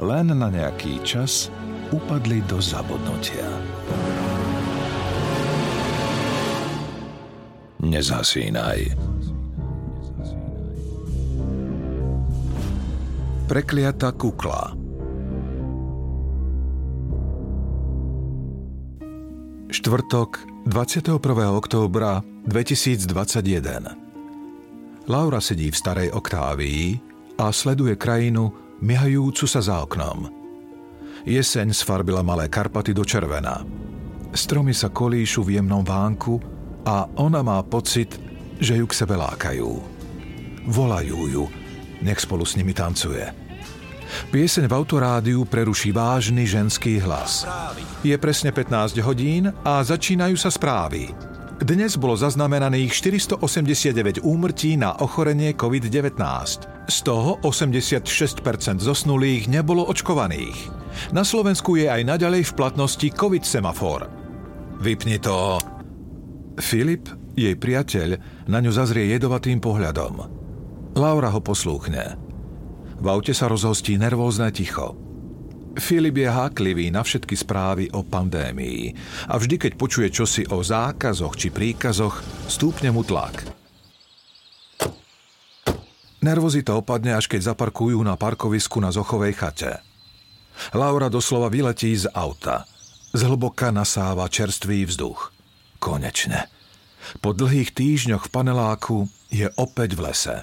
Len na nejaký čas upadli do zabudnutia. Nezasínaj. Prekliata kukla Štvrtok, 21. októbra 2021 Laura sedí v starej oktávii a sleduje krajinu myhajúcu sa za oknom. Jeseň sfarbila malé Karpaty do červená. Stromy sa kolíšu v jemnom vánku a ona má pocit, že ju k sebe lákajú. Volajú ju, nech spolu s nimi tancuje. Pieseň v autorádiu preruší vážny ženský hlas. Je presne 15 hodín a začínajú sa správy. Dnes bolo zaznamenaných 489 úmrtí na ochorenie COVID-19. Z toho 86% zosnulých nebolo očkovaných. Na Slovensku je aj naďalej v platnosti COVID semafor. Vypni to. Filip, jej priateľ, na ňu zazrie jedovatým pohľadom. Laura ho poslúchne. V aute sa rozhostí nervózne ticho. Filip je háklivý na všetky správy o pandémii a vždy, keď počuje čosi o zákazoch či príkazoch, stúpne mu tlak. Nervozita opadne, až keď zaparkujú na parkovisku na Zochovej chate. Laura doslova vyletí z auta. Zhlboka nasáva čerstvý vzduch. Konečne. Po dlhých týždňoch v paneláku je opäť v lese.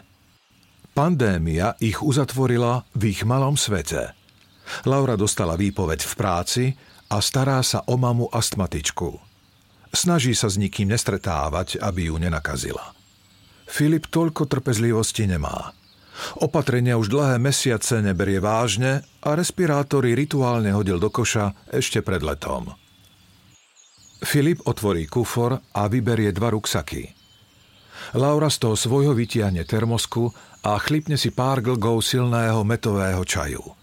Pandémia ich uzatvorila v ich malom svete – Laura dostala výpoveď v práci a stará sa o mamu astmatičku. Snaží sa s nikým nestretávať, aby ju nenakazila. Filip toľko trpezlivosti nemá. Opatrenia už dlhé mesiace neberie vážne a respirátory rituálne hodil do koša ešte pred letom. Filip otvorí kufor a vyberie dva ruksaky. Laura z toho svojho vytiahne termosku a chlipne si pár glgov silného metového čaju –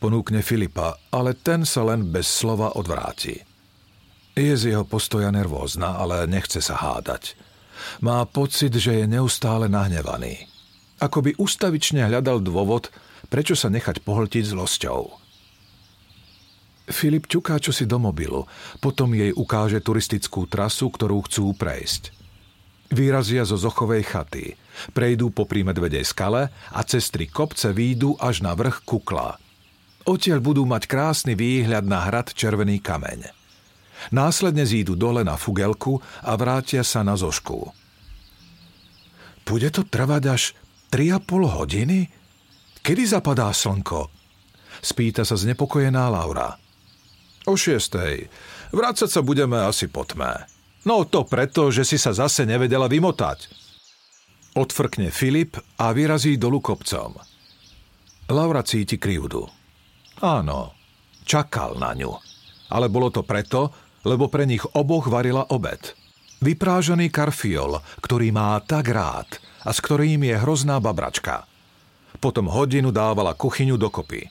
Ponúkne Filipa, ale ten sa len bez slova odvráti. Je z jeho postoja nervózna, ale nechce sa hádať. Má pocit, že je neustále nahnevaný. Ako by ustavične hľadal dôvod, prečo sa nechať pohltiť zlosťou. Filip ťuká čosi do mobilu, potom jej ukáže turistickú trasu, ktorú chcú prejsť. Výrazia zo Zochovej chaty, prejdú po Medvedej skale a cez tri kopce výjdu až na vrch Kukla – Odtiaľ budú mať krásny výhľad na hrad Červený kameň. Následne zídu dole na Fugelku a vrátia sa na Zošku. Bude to trvať až 3,5 hodiny? Kedy zapadá slnko? Spýta sa znepokojená Laura. O šiestej. Vrácať sa budeme asi po tme. No to preto, že si sa zase nevedela vymotať. Odfrkne Filip a vyrazí dolu kopcom. Laura cíti krivdu. Áno, čakal na ňu. Ale bolo to preto, lebo pre nich oboch varila obed. Vyprážaný karfiol, ktorý má tak rád a s ktorým je hrozná babračka. Potom hodinu dávala kuchyňu dokopy.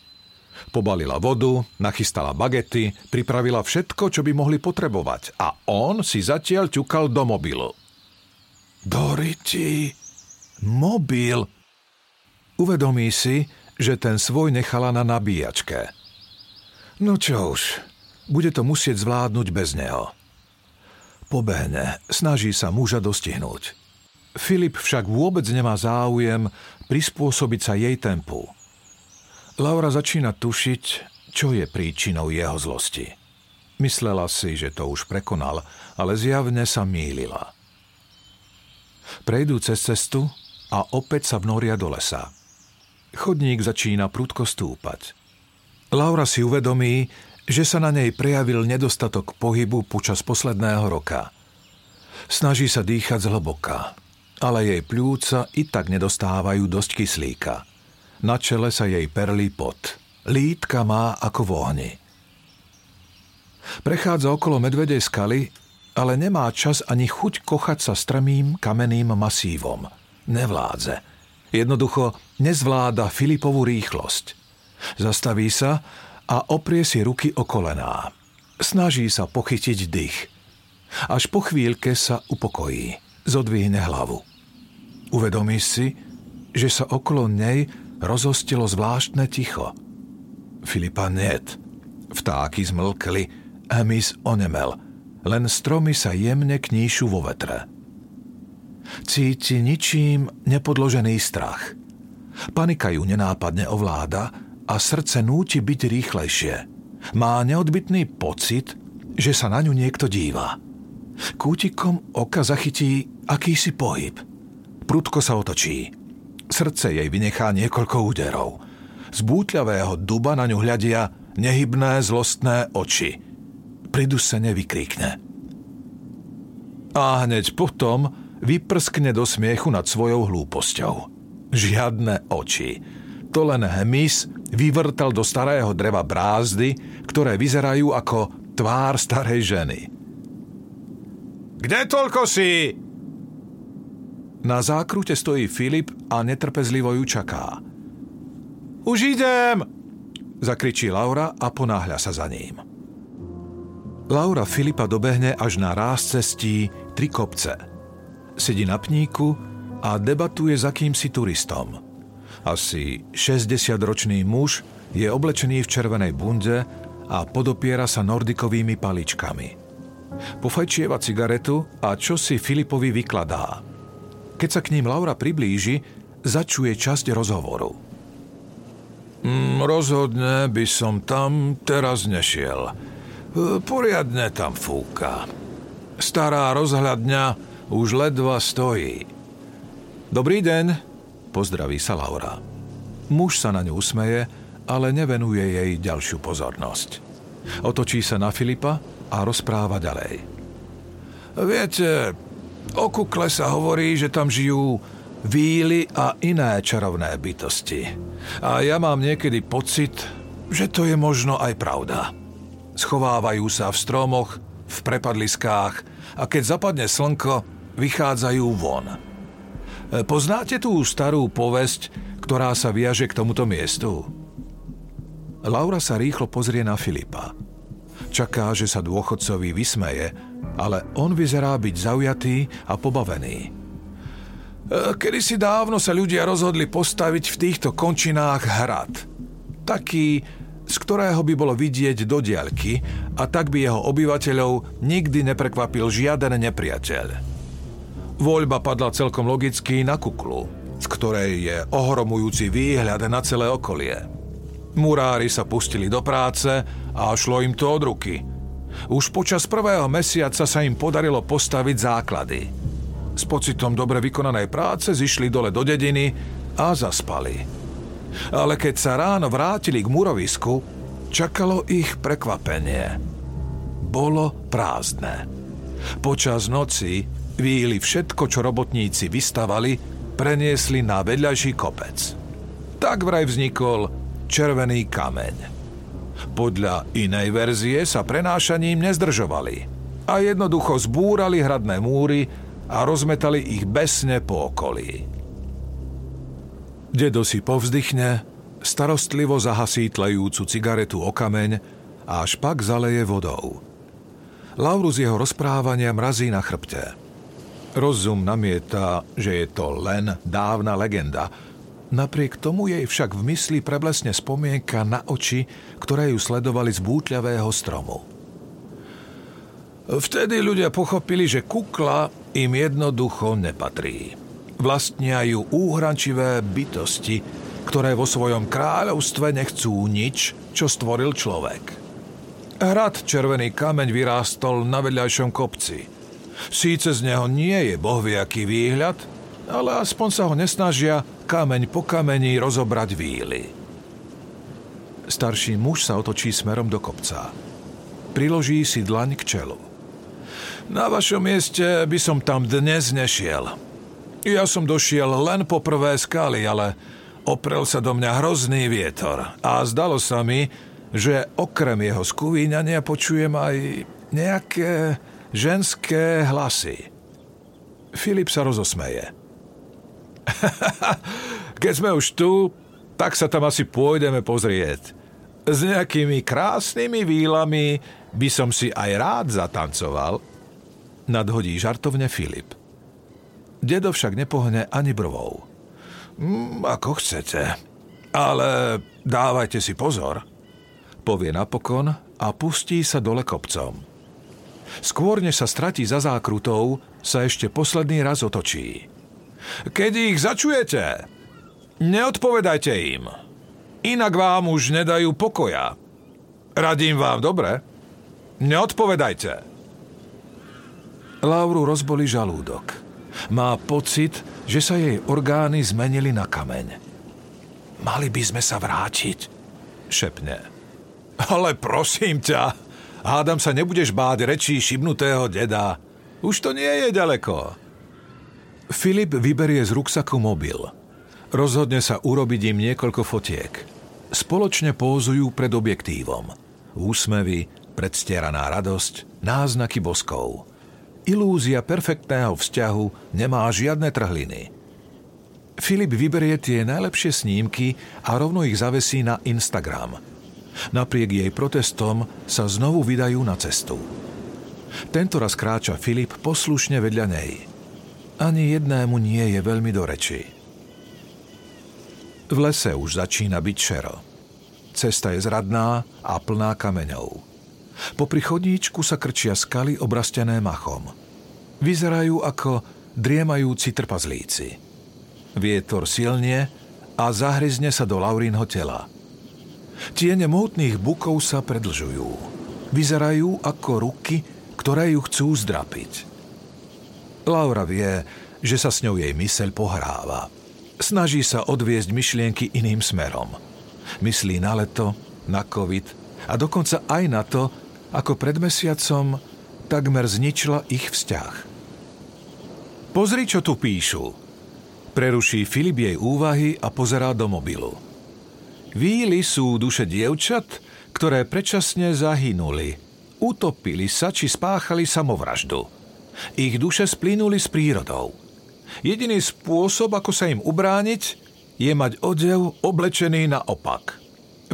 Pobalila vodu, nachystala bagety, pripravila všetko, čo by mohli potrebovať a on si zatiaľ ťukal do mobilu. Doriti, mobil. Uvedomí si, že ten svoj nechala na nabíjačke. No čo už, bude to musieť zvládnuť bez neho. Pobehne, snaží sa muža dostihnúť. Filip však vôbec nemá záujem prispôsobiť sa jej tempu. Laura začína tušiť, čo je príčinou jeho zlosti. Myslela si, že to už prekonal, ale zjavne sa mýlila. Prejdú cez cestu a opäť sa vnoria do lesa – Chodník začína prudko stúpať. Laura si uvedomí, že sa na nej prejavil nedostatok pohybu počas posledného roka. Snaží sa dýchať zhlboka, ale jej pľúca i tak nedostávajú dosť kyslíka. Na čele sa jej perlí pot. Lítka má ako v ohni. Prechádza okolo medvedej skaly, ale nemá čas ani chuť kochať sa strmým kamenným masívom. Nevládze. Jednoducho nezvláda Filipovú rýchlosť. Zastaví sa a oprie si ruky o kolená. Snaží sa pochytiť dých. Až po chvíľke sa upokojí. Zodvihne hlavu. Uvedomí si, že sa okolo nej rozostilo zvláštne ticho. Filipa net. Vtáky zmlkli, hmyz onemel. Len stromy sa jemne kníšu vo vetre. Cíti ničím nepodložený strach. Panika ju nenápadne ovláda a srdce núti byť rýchlejšie. Má neodbitný pocit, že sa na ňu niekto díva. Kútikom oka zachytí akýsi pohyb. Prudko sa otočí. Srdce jej vynechá niekoľko úderov. Z bútľavého duba na ňu hľadia nehybné zlostné oči. Pridusene vykríkne. A hneď potom vyprskne do smiechu nad svojou hlúposťou. Žiadne oči. To len hmyz vyvrtal do starého dreva brázdy, ktoré vyzerajú ako tvár starej ženy. Kde toľko si? Na zákrute stojí Filip a netrpezlivo ju čaká. Už idem! Zakričí Laura a ponáhľa sa za ním. Laura Filipa dobehne až na ráz cestí tri kopce. Sedí na pníku a debatuje s akýmsi turistom. Asi 60-ročný muž je oblečený v červenej bunde a podopiera sa nordikovými paličkami. Pofajčieva cigaretu a čo si Filipovi vykladá – keď sa k ním Laura priblíži, začuje časť rozhovoru. Mm, rozhodne by som tam teraz nešiel. E, poriadne tam fúka. Stará rozhľadňa už ledva stojí. Dobrý deň, pozdraví sa Laura. Muž sa na ňu usmeje, ale nevenuje jej ďalšiu pozornosť. Otočí sa na Filipa a rozpráva ďalej. Viete, O kukle sa hovorí, že tam žijú víly a iné čarovné bytosti. A ja mám niekedy pocit, že to je možno aj pravda. Schovávajú sa v stromoch, v prepadliskách a keď zapadne slnko, vychádzajú von. Poznáte tú starú povesť, ktorá sa viaže k tomuto miestu? Laura sa rýchlo pozrie na Filipa. Čaká, že sa dôchodcovi vysmeje, ale on vyzerá byť zaujatý a pobavený. E, Kedy si dávno sa ľudia rozhodli postaviť v týchto končinách hrad. Taký, z ktorého by bolo vidieť do diaľky a tak by jeho obyvateľov nikdy neprekvapil žiaden nepriateľ. Voľba padla celkom logicky na kuklu, z ktorej je ohromujúci výhľad na celé okolie. Murári sa pustili do práce a šlo im to od ruky – už počas prvého mesiaca sa im podarilo postaviť základy. S pocitom dobre vykonanej práce zišli dole do dediny a zaspali. Ale keď sa ráno vrátili k murovisku, čakalo ich prekvapenie. Bolo prázdne. Počas noci víli všetko, čo robotníci vystavali, preniesli na vedľajší kopec. Tak vraj vznikol červený kameň. Podľa inej verzie sa prenášaním nezdržovali a jednoducho zbúrali hradné múry a rozmetali ich besne po okolí. Dedo si povzdychne, starostlivo zahasí tlejúcu cigaretu o kameň a až pak zaleje vodou. Lauru jeho rozprávania mrazí na chrbte. Rozum namieta, že je to len dávna legenda – Napriek tomu jej však v mysli preblesne spomienka na oči, ktoré ju sledovali z bútľavého stromu. Vtedy ľudia pochopili, že kukla im jednoducho nepatrí. Vlastnia ju úhrančivé bytosti, ktoré vo svojom kráľovstve nechcú nič, čo stvoril človek. Hrad Červený kameň vyrástol na vedľajšom kopci. Síce z neho nie je bohviaký výhľad, ale aspoň sa ho nesnažia kameň po kameni rozobrať víly. Starší muž sa otočí smerom do kopca. Priloží si dlaň k čelu. Na vašom mieste by som tam dnes nešiel. Ja som došiel len po prvé skaly, ale Oprel sa do mňa hrozný vietor a zdalo sa mi, že okrem jeho skúvíňania počujem aj nejaké ženské hlasy. Filip sa rozosmeje. Keď sme už tu, tak sa tam asi pôjdeme pozrieť. S nejakými krásnymi výlami by som si aj rád zatancoval. Nadhodí žartovne Filip. Dedo však nepohne ani brvou. Mm, ako chcete. Ale dávajte si pozor. Povie napokon a pustí sa dole kopcom. Skôr než sa stratí za zákrutou, sa ešte posledný raz otočí. Keď ich začujete, neodpovedajte im. Inak vám už nedajú pokoja. Radím vám dobre. Neodpovedajte. Lauru rozboli žalúdok. Má pocit, že sa jej orgány zmenili na kameň. Mali by sme sa vrátiť, šepne. Ale prosím ťa, hádam sa nebudeš báť rečí šibnutého deda. Už to nie je ďaleko. Filip vyberie z ruksaku mobil. Rozhodne sa urobiť im niekoľko fotiek. Spoločne pózujú pred objektívom. Úsmevy, predstieraná radosť, náznaky boskov. Ilúzia perfektného vzťahu nemá žiadne trhliny. Filip vyberie tie najlepšie snímky a rovno ich zavesí na Instagram. Napriek jej protestom sa znovu vydajú na cestu. Tento raz kráča Filip poslušne vedľa nej. Ani jednému nie je veľmi do reči. V lese už začína byť šero. Cesta je zradná a plná kameňov. Po chodníčku sa krčia skaly obrastené machom. Vyzerajú ako driemajúci trpazlíci. Vietor silne a zahryzne sa do Laurínho tela. Tiene mohutných bukov sa predlžujú. Vyzerajú ako ruky, ktoré ju chcú zdrapiť. Laura vie, že sa s ňou jej myseľ pohráva. Snaží sa odviesť myšlienky iným smerom. Myslí na leto, na covid a dokonca aj na to, ako pred mesiacom takmer zničila ich vzťah. Pozri, čo tu píšu. Preruší Filip jej úvahy a pozerá do mobilu. Víly sú duše dievčat, ktoré predčasne zahynuli. Utopili sa či spáchali samovraždu. Ich duše splínuli s prírodou. Jediný spôsob, ako sa im ubrániť, je mať odev oblečený naopak –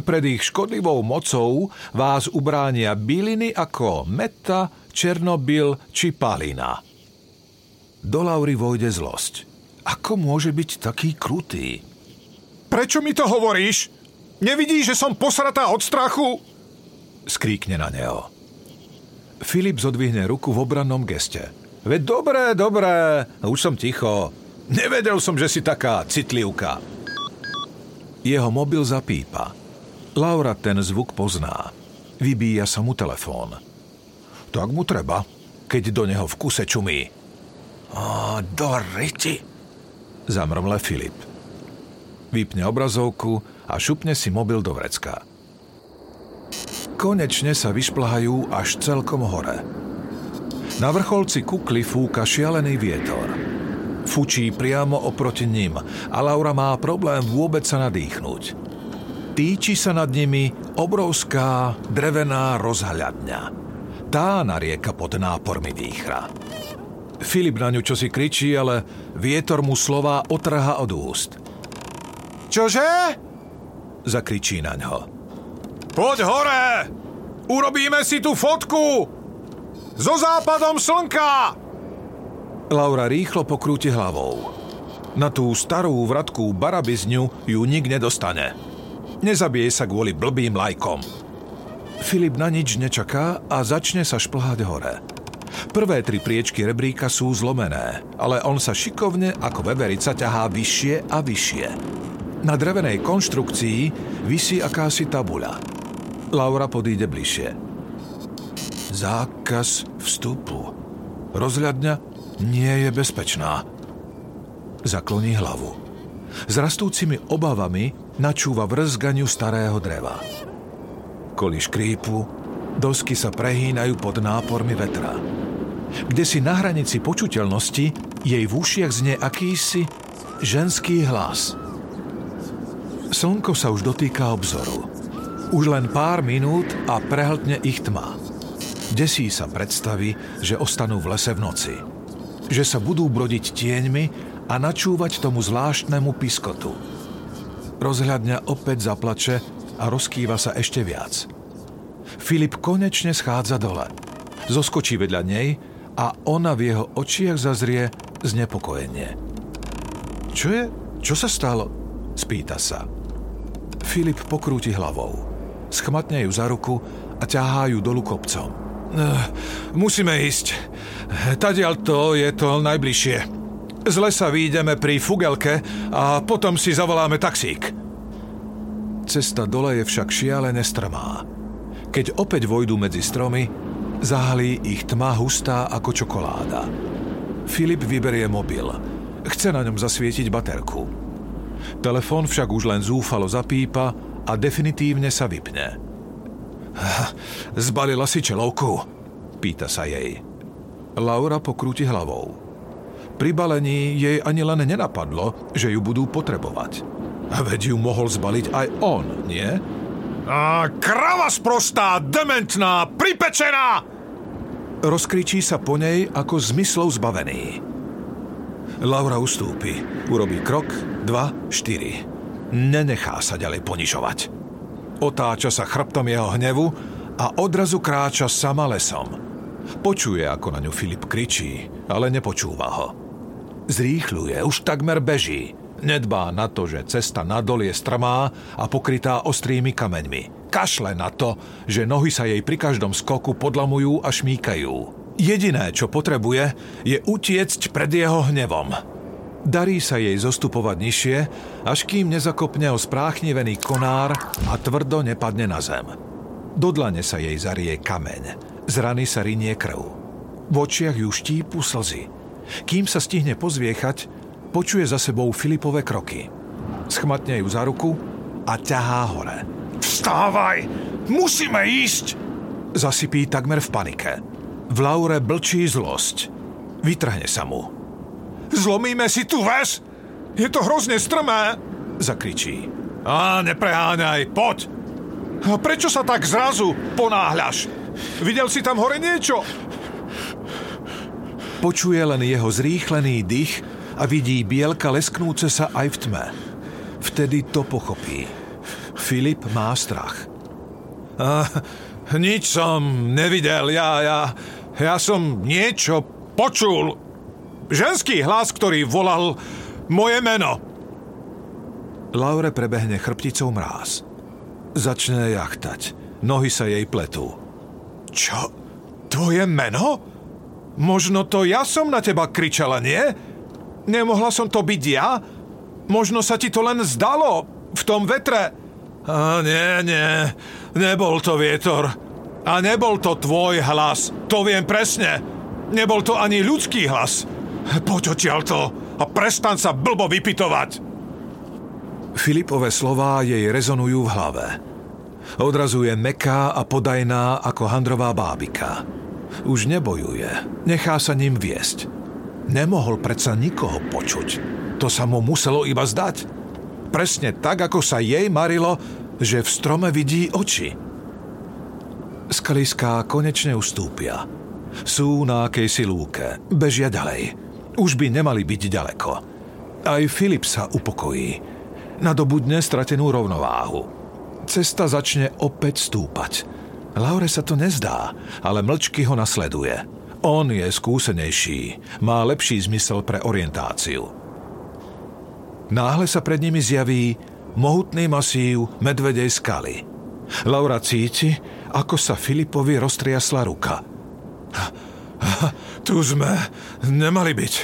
pred ich škodlivou mocou vás ubránia byliny ako meta, černobyl či palina. Do Laury vojde zlosť. Ako môže byť taký krutý? Prečo mi to hovoríš? Nevidíš, že som posratá od strachu? Skríkne na neho. Filip zodvihne ruku v obrannom geste. Veď dobré, dobré, už som ticho. Nevedel som, že si taká citlivka. Jeho mobil zapípa. Laura ten zvuk pozná. Vybíja sa mu telefón. Tak mu treba, keď do neho v kuse čumí. A do riti, zamrmle Filip. Vypne obrazovku a šupne si mobil do vrecka. Konečne sa vyšplhajú až celkom hore. Na vrcholci kukly fúka šialený vietor. Fučí priamo oproti ním a Laura má problém vôbec sa nadýchnuť. Týči sa nad nimi obrovská drevená rozhľadňa. Tá narieka pod nápormi dýchra. Filip na ňu čosi kričí, ale vietor mu slova otrha od úst. Čože? Zakričí na ňo. Poď hore! Urobíme si tú fotku! So západom slnka! Laura rýchlo pokrúti hlavou. Na tú starú vratku barabizňu ju nik nedostane. Nezabije sa kvôli blbým lajkom. Filip na nič nečaká a začne sa šplhať hore. Prvé tri priečky rebríka sú zlomené, ale on sa šikovne ako veverica ťahá vyššie a vyššie. Na drevenej konštrukcii visí akási tabuľa. Laura podíde bližšie. Zákaz vstupu. Rozhľadňa nie je bezpečná. Zakloní hlavu. S rastúcimi obavami načúva vrzganiu starého dreva. Koli škrípu, dosky sa prehýnajú pod nápormi vetra. Kde si na hranici počuteľnosti jej v ušiach znie akýsi ženský hlas. Slnko sa už dotýka obzoru. Už len pár minút a prehltne ich tma. Desí sa predstavy, že ostanú v lese v noci. Že sa budú brodiť tieňmi a načúvať tomu zvláštnemu piskotu. Rozhľadňa opäť zaplače a rozkýva sa ešte viac. Filip konečne schádza dole. Zoskočí vedľa nej a ona v jeho očiach zazrie znepokojenie. Čo je? Čo sa stalo? Spýta sa. Filip pokrúti hlavou. Schmatne ju za ruku a ťahá ju dolu kopcom. Musíme ísť. Tadiaľ to je to najbližšie. Z lesa výjdeme pri Fugelke a potom si zavoláme taxík. Cesta dole je však šialené strmá. Keď opäť vojdu medzi stromy, zahalí ich tma hustá ako čokoláda. Filip vyberie mobil. Chce na ňom zasvietiť baterku. Telefón však už len zúfalo zapípa a definitívne sa vypne. Zbalila si čelovku? Pýta sa jej. Laura pokrúti hlavou. Pri balení jej ani len nenapadlo, že ju budú potrebovať. Veď ju mohol zbaliť aj on, nie? A krava sprostá, dementná, pripečená! Rozkričí sa po nej ako zmyslov zbavený. Laura ustúpi. Urobí krok, dva, štyri. Nenechá sa ďalej ponižovať. Otáča sa chrbtom jeho hnevu a odrazu kráča sama lesom. Počuje, ako na ňu Filip kričí, ale nepočúva ho. Zrýchľuje, už takmer beží. Nedbá na to, že cesta nadol je strmá a pokrytá ostrými kameňmi. Kašle na to, že nohy sa jej pri každom skoku podlamujú a šmíkajú. Jediné, čo potrebuje, je utiecť pred jeho hnevom. Darí sa jej zostupovať nižšie, až kým nezakopne o spráchnivený konár a tvrdo nepadne na zem. Do dlane sa jej zarie kameň. Z rany sa rinie krv. V očiach ju štípu slzy. Kým sa stihne pozviechať, počuje za sebou Filipové kroky. Schmatne ju za ruku a ťahá hore. Vstávaj! Musíme ísť! Zasypí takmer v panike. V Laure blčí zlosť. Vytrhne sa mu. Zlomíme si tu ves? Je to hrozne strmé! Zakričí. Á, nepreháňaj, poď! A prečo sa tak zrazu ponáhľaš? Videl si tam hore niečo? Počuje len jeho zrýchlený dých a vidí bielka lesknúce sa aj v tme. Vtedy to pochopí. Filip má strach. A, nič som nevidel, ja, ja, ja som niečo počul. Ženský hlas, ktorý volal moje meno. Laure prebehne chrbticou mráz. Začne jachtať. Nohy sa jej pletú. Čo? Tvoje meno? Možno to ja som na teba kričala, nie? Nemohla som to byť ja? Možno sa ti to len zdalo v tom vetre. A nie, nie, nebol to vietor. A nebol to tvoj hlas, to viem presne. Nebol to ani ľudský hlas. Poď to a prestan sa blbo vypitovať. Filipové slová jej rezonujú v hlave. Odrazu je meká a podajná ako handrová bábika. Už nebojuje, nechá sa ním viesť. Nemohol predsa nikoho počuť. To sa mu muselo iba zdať. Presne tak, ako sa jej marilo, že v strome vidí oči. Skaliská konečne ustúpia. Sú na akejsi lúke. Bežia ďalej. Už by nemali byť ďaleko. Aj Filip sa upokojí nadobudne stratenú rovnováhu. Cesta začne opäť stúpať. Laure sa to nezdá, ale mlčky ho nasleduje. On je skúsenejší, má lepší zmysel pre orientáciu. Náhle sa pred nimi zjaví mohutný masív medvedej skaly. Laura cíti, ako sa Filipovi roztriasla ruka. Tu sme nemali byť.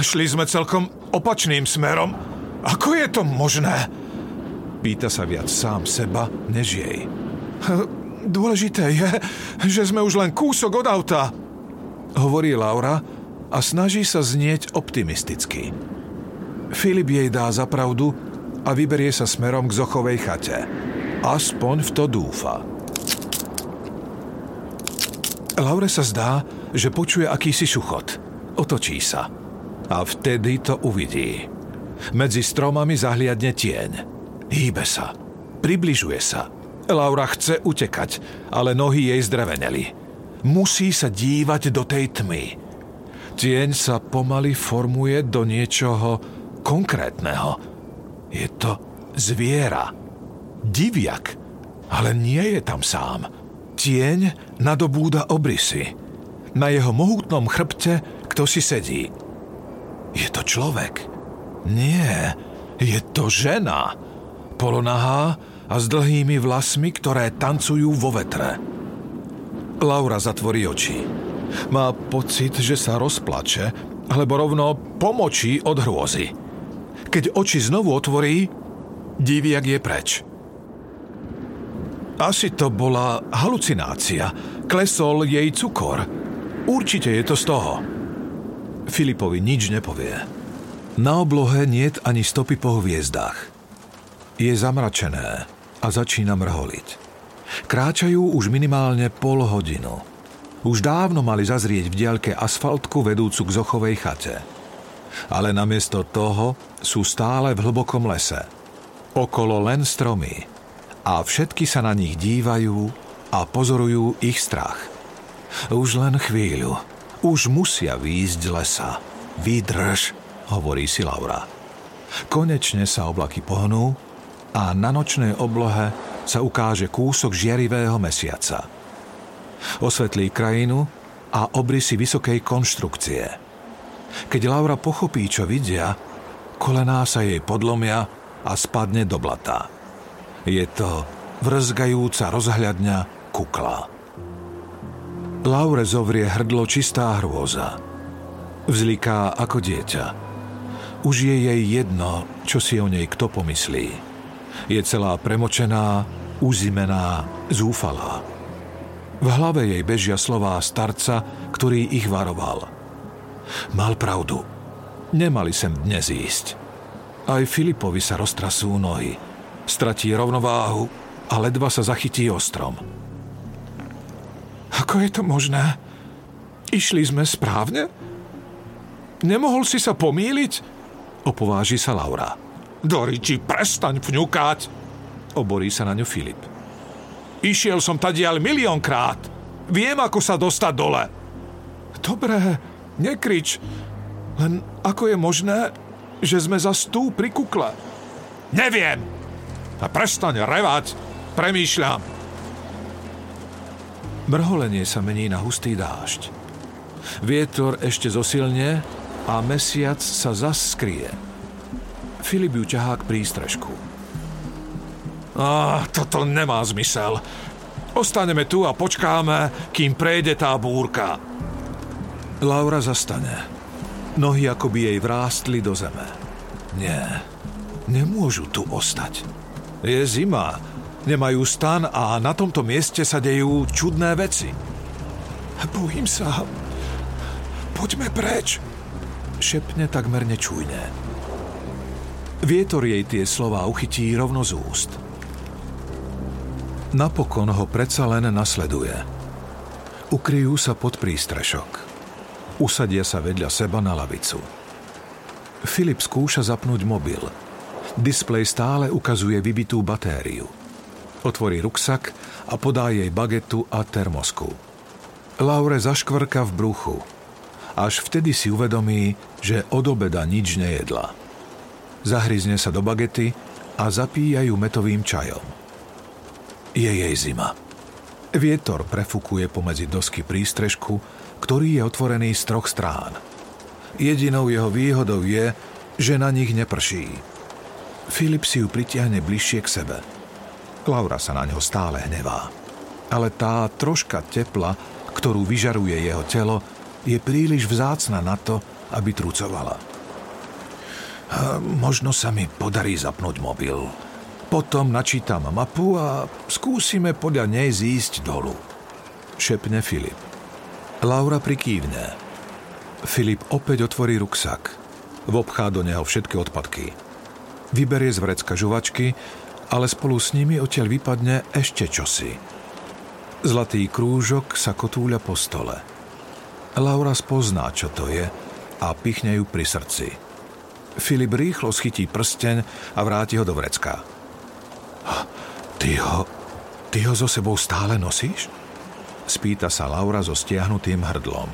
Šli sme celkom opačným smerom. Ako je to možné? Pýta sa viac sám seba, než jej. Dôležité je, že sme už len kúsok od auta, hovorí Laura a snaží sa znieť optimisticky. Filip jej dá za pravdu a vyberie sa smerom k Zochovej chate. Aspoň v to dúfa. Laure sa zdá, že počuje akýsi šuchot. Otočí sa. A vtedy to uvidí. Medzi stromami zahliadne tieň. Hýbe sa. Približuje sa. Laura chce utekať, ale nohy jej zdreveneli. Musí sa dívať do tej tmy. Tieň sa pomaly formuje do niečoho konkrétneho. Je to zviera. Diviak. Ale nie je tam sám. Tieň nadobúda obrysy. Na jeho mohutnom chrbte kto si sedí. Je to človek. Nie, je to žena. Polonahá a s dlhými vlasmi, ktoré tancujú vo vetre. Laura zatvorí oči. Má pocit, že sa rozplače, alebo rovno pomočí od hrôzy. Keď oči znovu otvorí, diviak je preč. Asi to bola halucinácia. Klesol jej cukor. Určite je to z toho. Filipovi nič nepovie. Na oblohe niet ani stopy po hviezdách. Je zamračené a začína mrholiť. Kráčajú už minimálne pol hodinu. Už dávno mali zazrieť v diaľke asfaltku vedúcu k Zochovej chate. Ale namiesto toho sú stále v hlbokom lese. Okolo len stromy. A všetky sa na nich dívajú a pozorujú ich strach. Už len chvíľu. Už musia výjsť z lesa. Vydrž, hovorí si Laura. Konečne sa oblaky pohnú a na nočnej oblohe sa ukáže kúsok žiarivého mesiaca. Osvetlí krajinu a obrysy vysokej konštrukcie. Keď Laura pochopí, čo vidia, kolená sa jej podlomia a spadne do blata. Je to vrzgajúca rozhľadňa kukla. Laure zovrie hrdlo čistá hrôza. Vzliká ako dieťa. Už je jej jedno, čo si o nej kto pomyslí. Je celá premočená, uzimená, zúfalá. V hlave jej bežia slová starca, ktorý ich varoval. Mal pravdu. Nemali sem dnes ísť. Aj Filipovi sa roztrasú nohy. Stratí rovnováhu a ledva sa zachytí ostrom. Ako je to možné? Išli sme správne? Nemohol si sa pomýliť? Opováži sa Laura. Doriči, prestaň fňukať, oborí sa na ňu Filip. Išiel som tadiaľ miliónkrát. Viem, ako sa dostať dole. Dobré, nekrič. Len ako je možné, že sme za tu pri kukle? Neviem. A prestaň revať. Premýšľam. Mrholenie sa mení na hustý dážď. Vietor ešte zosilne a mesiac sa zas skrie. Filip ju ťahá k prístrežku. Á, toto nemá zmysel. Ostaneme tu a počkáme, kým prejde tá búrka. Laura zastane. Nohy akoby jej vrástli do zeme. Nie, nemôžu tu ostať. Je zima, nemajú stan a na tomto mieste sa dejú čudné veci. Bojím sa. Poďme preč, šepne takmer nečujne. Vietor jej tie slova uchytí rovno z úst. Napokon ho predsa len nasleduje. Ukryjú sa pod prístrešok. Usadia sa vedľa seba na lavicu. Filip skúša zapnúť mobil. Displej stále ukazuje vybitú batériu. Otvorí ruksak a podá jej bagetu a termosku. Laure zaškvrka v bruchu. Až vtedy si uvedomí, že od obeda nič nejedla zahryzne sa do bagety a zapíjajú metovým čajom. Je jej zima. Vietor prefukuje pomedzi dosky prístrežku, ktorý je otvorený z troch strán. Jedinou jeho výhodou je, že na nich neprší. Filip si ju pritiahne bližšie k sebe. Laura sa na ňo stále hnevá. Ale tá troška tepla, ktorú vyžaruje jeho telo, je príliš vzácna na to, aby trucovala. Možno sa mi podarí zapnúť mobil. Potom načítam mapu a skúsime podľa nej zísť dolu. Šepne Filip. Laura prikývne. Filip opäť otvorí ruksak. Vobchá do neho všetky odpadky. Vyberie z vrecka žuvačky, ale spolu s nimi odtiaľ vypadne ešte čosi. Zlatý krúžok sa kotúľa po stole. Laura spozná, čo to je a pichne ju pri srdci. Filip rýchlo schytí prsteň a vráti ho do vrecka. Ty ho, ty ho so sebou stále nosíš? Spýta sa Laura so stiahnutým hrdlom.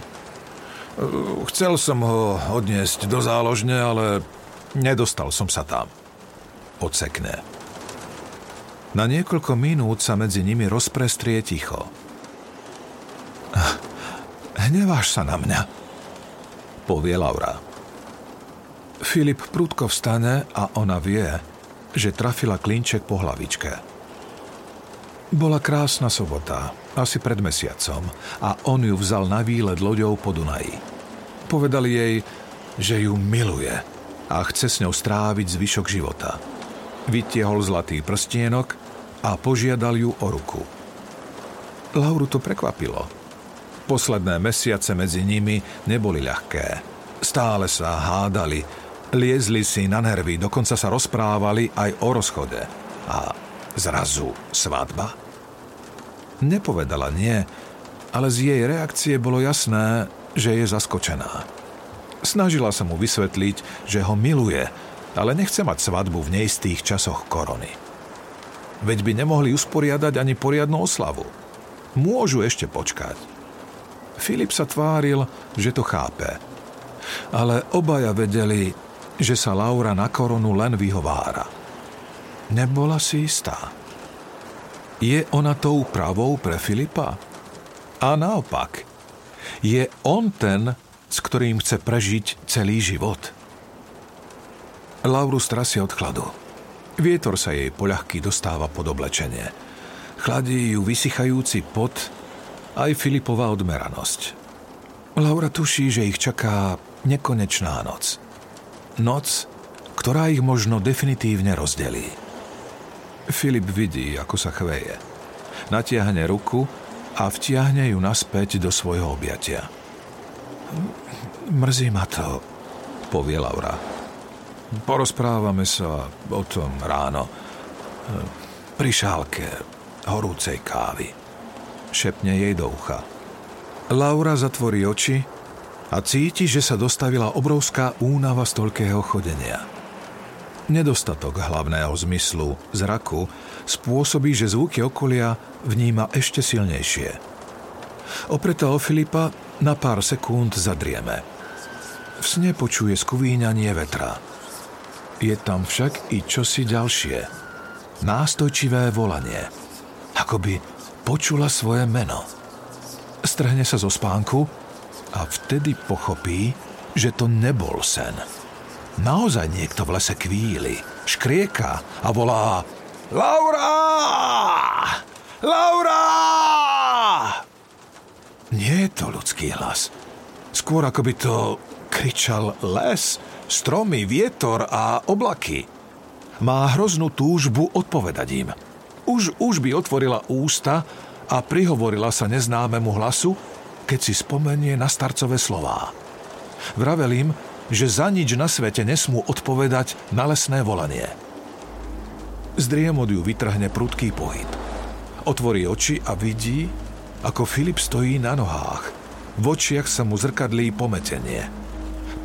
Chcel som ho odniesť do záložne, ale nedostal som sa tam. Odsekne. Na niekoľko minút sa medzi nimi rozprestrie ticho. Hneváš sa na mňa, povie Laura. Filip prudko vstane a ona vie, že trafila klinček po hlavičke. Bola krásna sobota, asi pred mesiacom, a on ju vzal na výlet loďou po Dunaji. Povedal jej, že ju miluje a chce s ňou stráviť zvyšok života. Vytiehol zlatý prstienok a požiadal ju o ruku. Lauru to prekvapilo. Posledné mesiace medzi nimi neboli ľahké. Stále sa hádali, liezli si na nervy, dokonca sa rozprávali aj o rozchode. A zrazu svadba? Nepovedala nie, ale z jej reakcie bolo jasné, že je zaskočená. Snažila sa mu vysvetliť, že ho miluje, ale nechce mať svadbu v neistých časoch korony. Veď by nemohli usporiadať ani poriadnu oslavu. Môžu ešte počkať. Filip sa tváril, že to chápe. Ale obaja vedeli, že sa Laura na koronu len vyhovára. Nebola si istá. Je ona tou pravou pre Filipa? A naopak, je on ten, s ktorým chce prežiť celý život. Lauru strasie od chladu. Vietor sa jej poľahky dostáva pod oblečenie. Chladí ju vysychajúci pot aj Filipová odmeranosť. Laura tuší, že ich čaká nekonečná noc. Noc, ktorá ich možno definitívne rozdelí. Filip vidí, ako sa chveje. Natiahne ruku a vtiahne ju naspäť do svojho objatia. Mrzí ma to, povie Laura. Porozprávame sa o tom ráno. Pri šálke horúcej kávy. Šepne jej do ucha. Laura zatvorí oči a cíti, že sa dostavila obrovská únava z toľkého chodenia. Nedostatok hlavného zmyslu, zraku, spôsobí, že zvuky okolia vníma ešte silnejšie. Opretá o Filipa na pár sekúnd zadrieme. V sne počuje skúvíňanie vetra. Je tam však i čosi ďalšie. Nástojčivé volanie. Akoby počula svoje meno. Strhne sa zo spánku a vtedy pochopí, že to nebol sen. Naozaj niekto v lese kvíli, škrieka a volá Laura! Laura! Nie je to ľudský hlas. Skôr ako by to kričal les, stromy, vietor a oblaky. Má hroznú túžbu odpovedať im. Už, už by otvorila ústa a prihovorila sa neznámemu hlasu, keď si spomenie na starcové slová. Vravel im, že za nič na svete nesmú odpovedať na lesné volanie. Z driemod ju vytrhne prudký pohyb. Otvorí oči a vidí, ako Filip stojí na nohách. V očiach sa mu zrkadlí pometenie.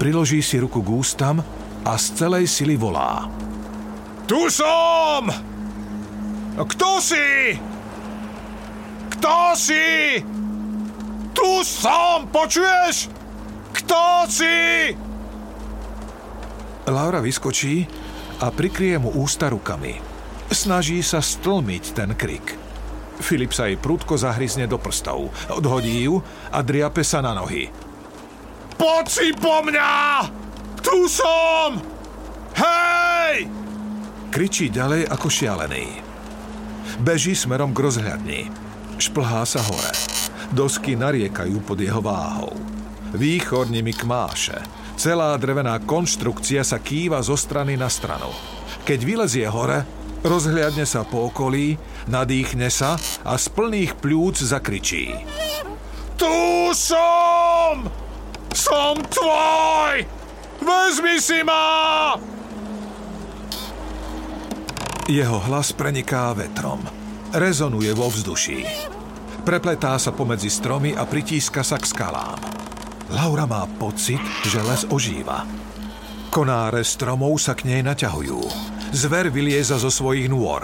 Priloží si ruku k ústam a z celej sily volá. Tu som! Kto si? Kto si? Tu som, počuješ? Kto si? Laura vyskočí a prikrie mu ústa rukami. Snaží sa stlmiť ten krik. Filip sa jej prúdko zahryzne do prstov. Odhodí ju a driape sa na nohy. Poď si po mňa! Tu som! Hej! Kričí ďalej ako šialený. Beží smerom k rozhľadni. Šplhá sa hore. Dosky nariekajú pod jeho váhou. Výchor nimi kmáše. Celá drevená konštrukcia sa kýva zo strany na stranu. Keď vylezie hore, rozhliadne sa po okolí, nadýchne sa a z plných pľúc zakričí. Tu som! Som tvoj! Vezmi si ma! Jeho hlas preniká vetrom. Rezonuje vo vzduší. Prepletá sa pomedzi stromy a pritíska sa k skalám. Laura má pocit, že les ožíva. Konáre stromov sa k nej naťahujú. Zver vylieza zo svojich nôr.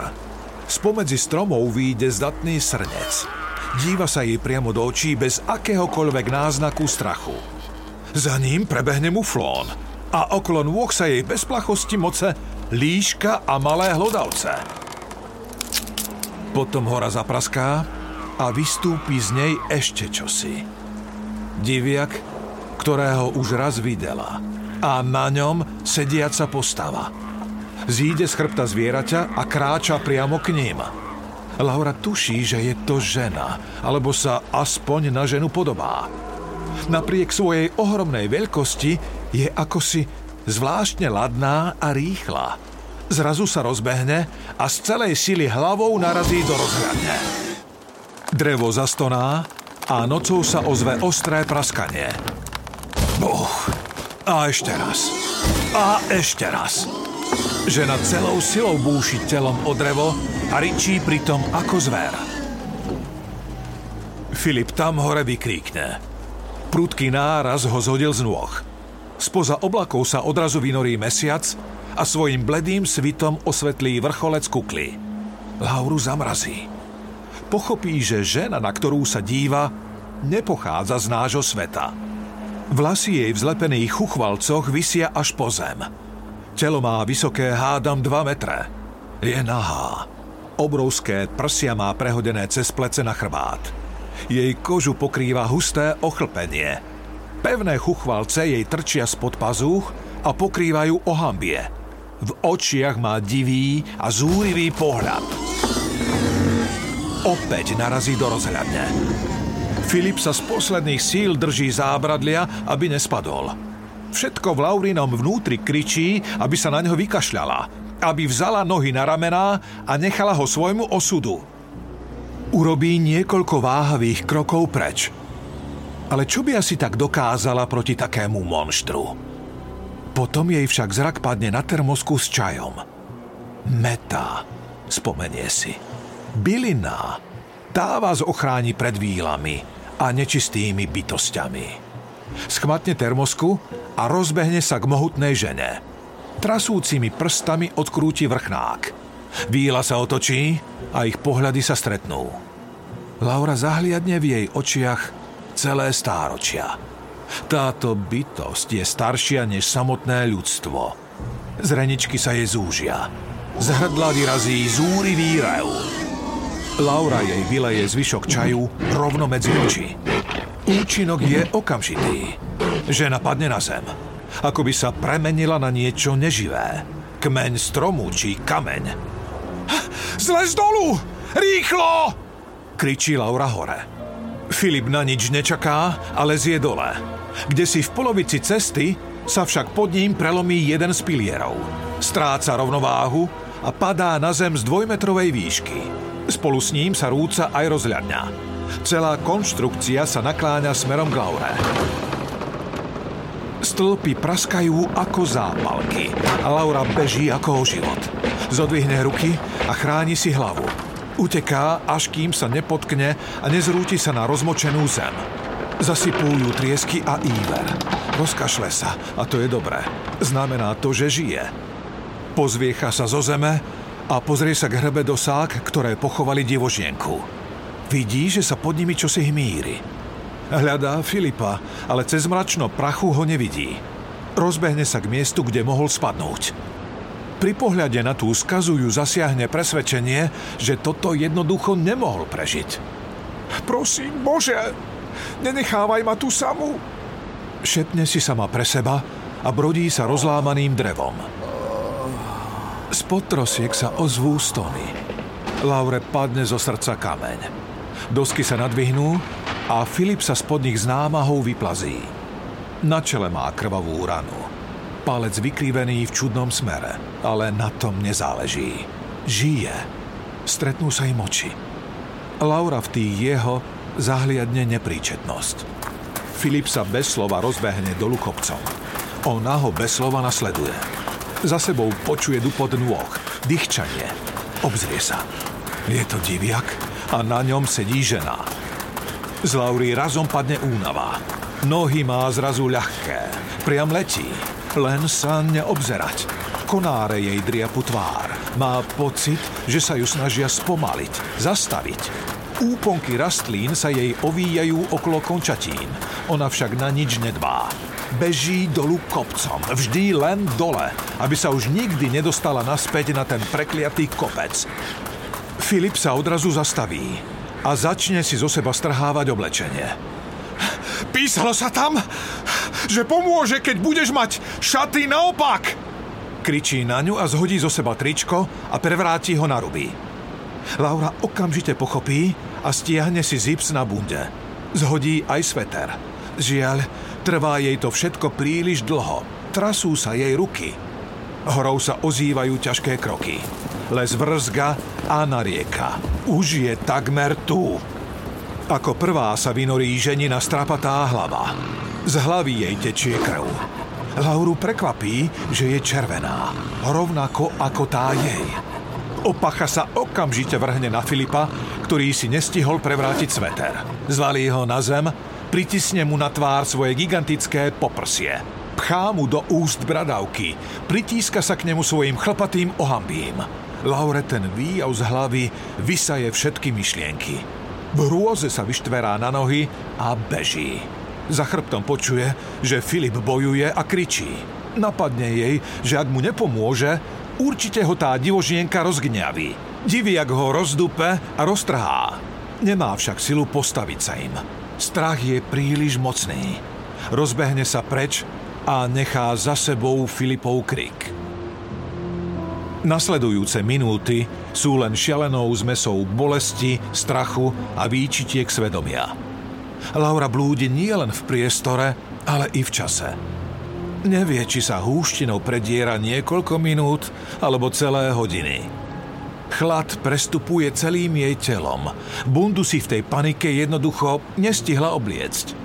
Spomedzi stromov výjde zdatný srnec. Díva sa jej priamo do očí bez akéhokoľvek náznaku strachu. Za ním prebehne muflón a okolo nôh sa jej bez plachosti moce líška a malé hlodavce. Potom hora zapraská a vystúpi z nej ešte čosi. Diviak, ktorého už raz videla a na ňom sediaca postava – Zíde z chrbta zvieraťa a kráča priamo k ním. Laura tuší, že je to žena, alebo sa aspoň na ženu podobá. Napriek svojej ohromnej veľkosti je akosi zvláštne ladná a rýchla. Zrazu sa rozbehne a z celej sily hlavou narazí do rozhľadne. Drevo zastoná a nocou sa ozve ostré praskanie. Buch. A ešte raz. A ešte raz. Žena celou silou búši telom o drevo a ričí pritom ako zver. Filip tam hore vykríkne. Prudký náraz ho zhodil z nôh. Spoza oblakov sa odrazu vynorí mesiac a svojim bledým svitom osvetlí vrcholec kukly. Lauru zamrazí. Pochopí, že žena, na ktorú sa díva, nepochádza z nášho sveta. Vlasy jej v zlepených chuchvalcoch vysia až po zem – Telo má vysoké hádam 2 metre. Je nahá. Obrovské prsia má prehodené cez plece na chrbát. Jej kožu pokrýva husté ochlpenie. Pevné chuchvalce jej trčia spod pazúch a pokrývajú ohambie. V očiach má divý a zúrivý pohľad. Opäť narazí do rozhľadne. Filip sa z posledných síl drží zábradlia, aby nespadol. Všetko v Laurinom vnútri kričí, aby sa na ňo vykašľala, aby vzala nohy na ramená a nechala ho svojmu osudu. Urobí niekoľko váhavých krokov preč. Ale čo by asi tak dokázala proti takému monštru? Potom jej však zrak padne na termosku s čajom. Meta, spomenie si. Bylina, tá vás ochráni pred výlami a nečistými bytostiami. Schmatne termosku a rozbehne sa k mohutnej žene. Trasúcimi prstami odkrúti vrchnák. Víla sa otočí a ich pohľady sa stretnú. Laura zahliadne v jej očiach celé stáročia. Táto bytosť je staršia než samotné ľudstvo. Zreničky sa jej zúžia. Z hrdla vyrazí zúrivý rev. Laura jej vyleje zvyšok čaju rovno medzi oči. Účinok je okamžitý. Žena padne na zem. Ako by sa premenila na niečo neživé. Kmeň stromu či kameň. Zlez dolu! Rýchlo! Kričí Laura hore. Filip na nič nečaká a lezie dole. Kde si v polovici cesty sa však pod ním prelomí jeden z pilierov. Stráca rovnováhu a padá na zem z dvojmetrovej výšky. Spolu s ním sa rúca aj rozhľadňa. Celá konštrukcia sa nakláňa smerom k Laure. Stĺpy praskajú ako zápalky a Laura beží ako o život. Zodvihne ruky a chráni si hlavu. Uteká, až kým sa nepotkne a nezrúti sa na rozmočenú zem. Zasypujú triesky a íver. Rozkašle sa a to je dobré. Znamená to, že žije. Pozviecha sa zo zeme a pozrie sa k hrbe dosák, ktoré pochovali divožienku. Vidí, že sa pod nimi čosi hmíri. Hľadá Filipa, ale cez mračno prachu ho nevidí. Rozbehne sa k miestu, kde mohol spadnúť. Pri pohľade na tú skazu ju zasiahne presvedčenie, že toto jednoducho nemohol prežiť. Prosím, Bože, nenechávaj ma tu samú. Šepne si sama pre seba a brodí sa rozlámaným drevom. Spod trosiek sa ozvú stony. Laure padne zo srdca kameň. Dosky sa nadvihnú a Filip sa spod nich s námahou vyplazí. Na čele má krvavú ranu. Palec vykrivený v čudnom smere, ale na tom nezáleží. Žije. Stretnú sa im oči. Laura v tých jeho zahliadne nepríčetnosť. Filip sa bez slova rozbehne dolu kopcom. Ona ho bez slova nasleduje. Za sebou počuje dupot nôh, dýchčanie. Obzrie sa. Je to diviak? a na ňom sedí žena. Z Laury razom padne únava. Nohy má zrazu ľahké. Priam letí. Len sa neobzerať. Konáre jej driapu tvár. Má pocit, že sa ju snažia spomaliť, zastaviť. Úponky rastlín sa jej ovíjajú okolo končatín. Ona však na nič nedbá. Beží dolu kopcom, vždy len dole, aby sa už nikdy nedostala naspäť na ten prekliatý kopec. Filip sa odrazu zastaví a začne si zo seba strhávať oblečenie. Písalo sa tam, že pomôže, keď budeš mať šaty naopak. Kričí na ňu a zhodí zo seba tričko a prevráti ho na ruby. Laura okamžite pochopí a stiahne si zips na bunde. Zhodí aj sveter. Žiaľ, trvá jej to všetko príliš dlho. Trasú sa jej ruky. Horou sa ozývajú ťažké kroky. Les vrzga a narieka. Už je takmer tu. Ako prvá sa vynorí ženina strapatá hlava. Z hlavy jej tečie krv. Lauru prekvapí, že je červená, rovnako ako tá jej. Opacha sa okamžite vrhne na Filipa, ktorý si nestihol prevrátiť sveter. Zvalí ho na zem, pritisne mu na tvár svoje gigantické poprsie. Pchá mu do úst bradavky, pritíska sa k nemu svojim chlpatým ohambím. Laure ten výjav z hlavy vysaje všetky myšlienky. V hrôze sa vyštverá na nohy a beží. Za chrbtom počuje, že Filip bojuje a kričí. Napadne jej, že ak mu nepomôže, určite ho tá divožienka rozgňaví. Diví, ak ho rozdupe a roztrhá. Nemá však silu postaviť sa im. Strach je príliš mocný. Rozbehne sa preč a nechá za sebou Filipov krik. Nasledujúce minúty sú len šialenou zmesou bolesti, strachu a výčitiek svedomia. Laura blúdi nie len v priestore, ale i v čase. Nevie, či sa húštinou prediera niekoľko minút alebo celé hodiny. Chlad prestupuje celým jej telom. Bundu si v tej panike jednoducho nestihla obliecť.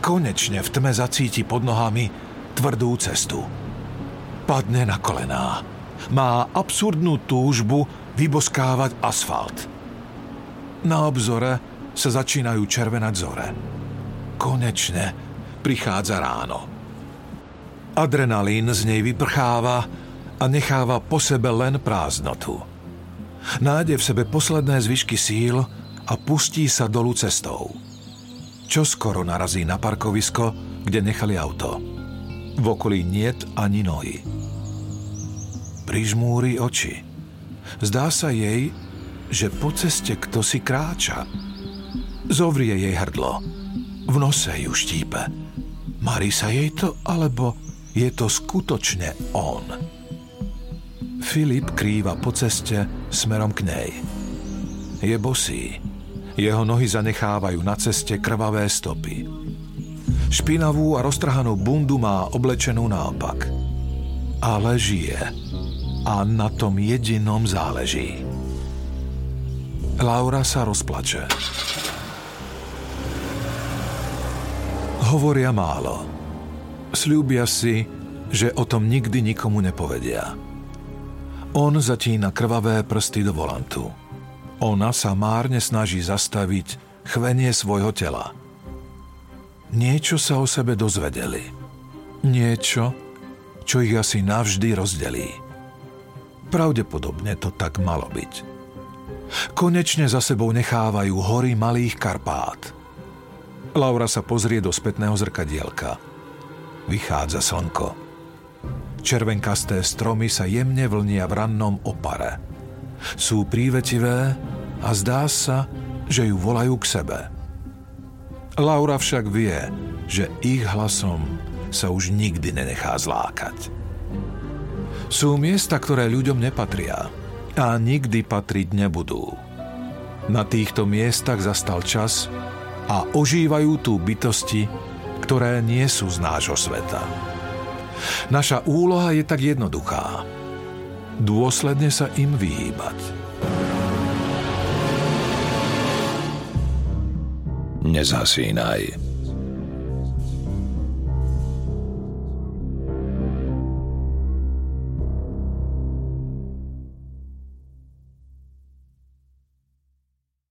Konečne v tme zacíti pod nohami tvrdú cestu. Padne na kolená má absurdnú túžbu vyboskávať asfalt. Na obzore sa začínajú červenať zore. Konečne prichádza ráno. Adrenalín z nej vyprcháva a necháva po sebe len prázdnotu. Nájde v sebe posledné zvyšky síl a pustí sa dolu cestou. Čo skoro narazí na parkovisko, kde nechali auto. V okolí niet ani nohy prižmúri oči. Zdá sa jej, že po ceste kto si kráča. Zovrie jej hrdlo. V nose ju štípe. Marí sa jej to, alebo je to skutočne on? Filip krýva po ceste smerom k nej. Je bosý. Jeho nohy zanechávajú na ceste krvavé stopy. Špinavú a roztrhanú bundu má oblečenú naopak. Ale žije a na tom jedinom záleží. Laura sa rozplače. Hovoria málo. Sľúbia si, že o tom nikdy nikomu nepovedia. On zatína krvavé prsty do volantu. Ona sa márne snaží zastaviť chvenie svojho tela. Niečo sa o sebe dozvedeli. Niečo, čo ich asi navždy rozdelí. Pravdepodobne to tak malo byť. Konečne za sebou nechávajú hory malých Karpát. Laura sa pozrie do spätného zrkadielka. Vychádza slnko. Červenkasté stromy sa jemne vlnia v rannom opare. Sú prívetivé a zdá sa, že ju volajú k sebe. Laura však vie, že ich hlasom sa už nikdy nenechá zlákať. Sú miesta, ktoré ľuďom nepatria a nikdy patriť nebudú. Na týchto miestach zastal čas a ožívajú tu bytosti, ktoré nie sú z nášho sveta. Naša úloha je tak jednoduchá. Dôsledne sa im vyhýbať. Nezasínaj.